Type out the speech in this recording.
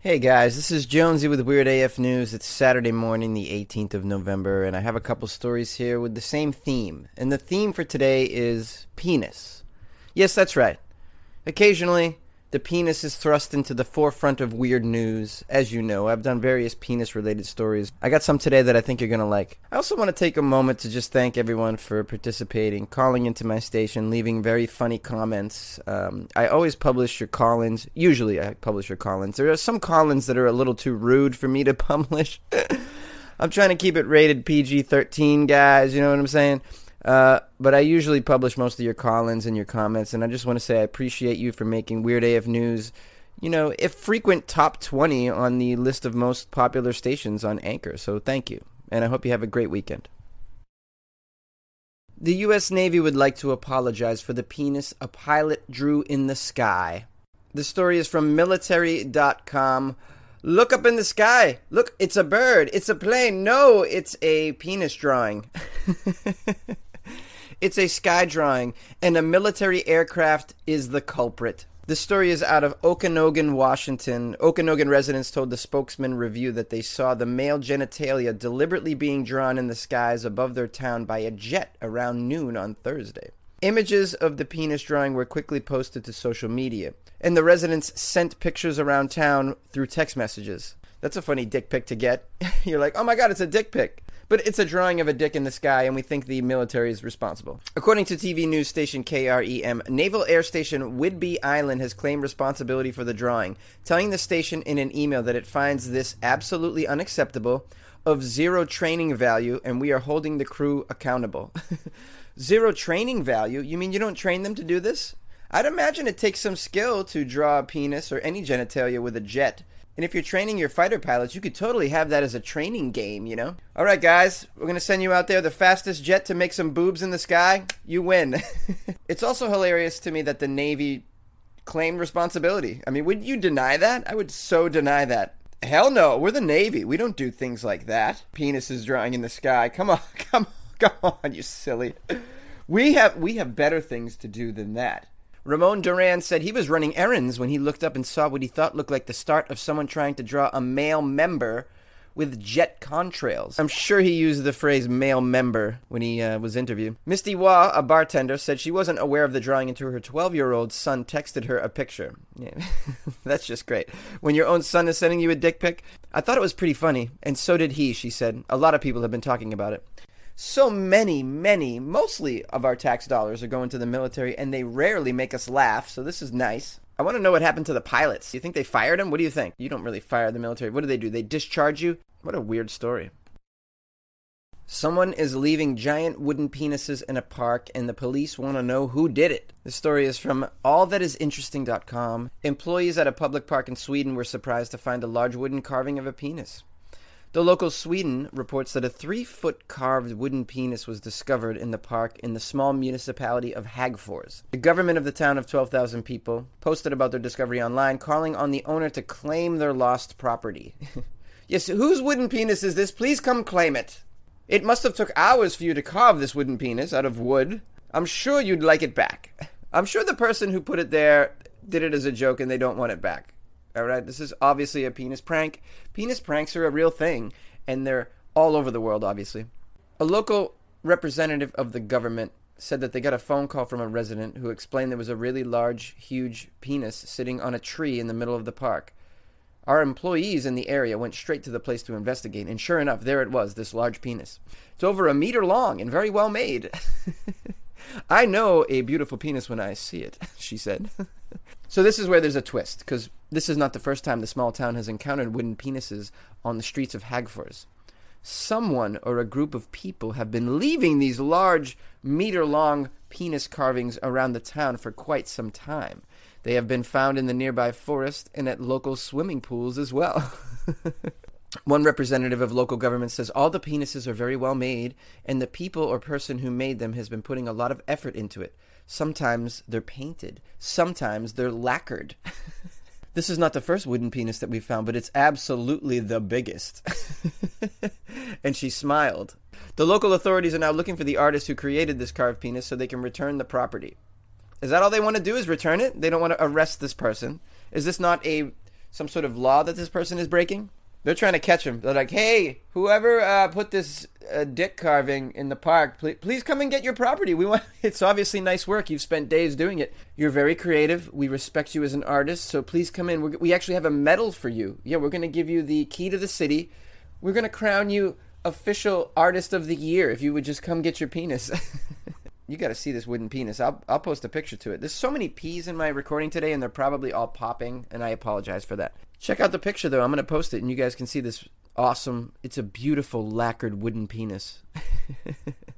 Hey guys, this is Jonesy with Weird AF News. It's Saturday morning, the 18th of November, and I have a couple stories here with the same theme. And the theme for today is penis. Yes, that's right. Occasionally, the penis is thrust into the forefront of weird news. As you know, I've done various penis related stories. I got some today that I think you're going to like. I also want to take a moment to just thank everyone for participating, calling into my station, leaving very funny comments. Um, I always publish your call ins. Usually, I publish your call ins. There are some call ins that are a little too rude for me to publish. I'm trying to keep it rated PG 13, guys. You know what I'm saying? Uh, but I usually publish most of your call-ins and your comments, and I just want to say I appreciate you for making Weird AF News, you know, if frequent top 20 on the list of most popular stations on Anchor. So thank you, and I hope you have a great weekend. The U.S. Navy would like to apologize for the penis a pilot drew in the sky. The story is from military.com. Look up in the sky. Look, it's a bird. It's a plane. No, it's a penis drawing. It's a sky drawing, and a military aircraft is the culprit. This story is out of Okanogan, Washington. Okanogan residents told the spokesman review that they saw the male genitalia deliberately being drawn in the skies above their town by a jet around noon on Thursday. Images of the penis drawing were quickly posted to social media, and the residents sent pictures around town through text messages. That's a funny dick pic to get. You're like, oh my god, it's a dick pic. But it's a drawing of a dick in the sky, and we think the military is responsible. According to TV news station KREM, Naval Air Station Whidbey Island has claimed responsibility for the drawing, telling the station in an email that it finds this absolutely unacceptable, of zero training value, and we are holding the crew accountable. zero training value? You mean you don't train them to do this? I'd imagine it takes some skill to draw a penis or any genitalia with a jet. And if you're training your fighter pilots, you could totally have that as a training game, you know? All right, guys, we're going to send you out there the fastest jet to make some boobs in the sky. You win. it's also hilarious to me that the Navy claimed responsibility. I mean, would you deny that? I would so deny that. Hell no, we're the Navy. We don't do things like that. Penises drawing in the sky. Come on, come on, come on, you silly. We have we have better things to do than that. Ramon Duran said he was running errands when he looked up and saw what he thought looked like the start of someone trying to draw a male member with jet contrails. I'm sure he used the phrase male member when he uh, was interviewed. Misty Waugh, a bartender, said she wasn't aware of the drawing until her 12 year old son texted her a picture. Yeah. That's just great. When your own son is sending you a dick pic, I thought it was pretty funny, and so did he, she said. A lot of people have been talking about it so many, many, mostly of our tax dollars are going to the military, and they rarely make us laugh, so this is nice. I want to know what happened to the pilots. You think they fired them? What do you think? You don't really fire the military. What do they do? They discharge you? What a weird story. Someone is leaving giant wooden penises in a park, and the police want to know who did it. The story is from allthatisinteresting.com. Employees at a public park in Sweden were surprised to find a large wooden carving of a penis. The local Sweden reports that a three foot carved wooden penis was discovered in the park in the small municipality of Hagfors. The government of the town of 12,000 people posted about their discovery online, calling on the owner to claim their lost property. yes, whose wooden penis is this? Please come claim it. It must have took hours for you to carve this wooden penis out of wood. I'm sure you'd like it back. I'm sure the person who put it there did it as a joke and they don't want it back. All right, this is obviously a penis prank. Penis pranks are a real thing, and they're all over the world, obviously. A local representative of the government said that they got a phone call from a resident who explained there was a really large, huge penis sitting on a tree in the middle of the park. Our employees in the area went straight to the place to investigate, and sure enough, there it was, this large penis. It's over a meter long and very well made. I know a beautiful penis when I see it, she said. so this is where there's a twist, because this is not the first time the small town has encountered wooden penises on the streets of Hagfors. Someone or a group of people have been leaving these large, meter long penis carvings around the town for quite some time. They have been found in the nearby forest and at local swimming pools as well. One representative of local government says all the penises are very well made, and the people or person who made them has been putting a lot of effort into it. Sometimes they're painted, sometimes they're lacquered. this is not the first wooden penis that we've found, but it's absolutely the biggest. and she smiled. The local authorities are now looking for the artist who created this carved penis so they can return the property. Is that all they want to do is return it? They don't want to arrest this person? Is this not a some sort of law that this person is breaking. They're trying to catch him. They're like, "Hey, whoever uh, put this uh, dick carving in the park, please, please come and get your property. We want. It's obviously nice work. You've spent days doing it. You're very creative. We respect you as an artist. So please come in. We're, we actually have a medal for you. Yeah, we're going to give you the key to the city. We're going to crown you official artist of the year if you would just come get your penis." you got to see this wooden penis. I'll I'll post a picture to it. There's so many peas in my recording today, and they're probably all popping, and I apologize for that. Check out the picture though. I'm gonna post it, and you guys can see this awesome. It's a beautiful lacquered wooden penis.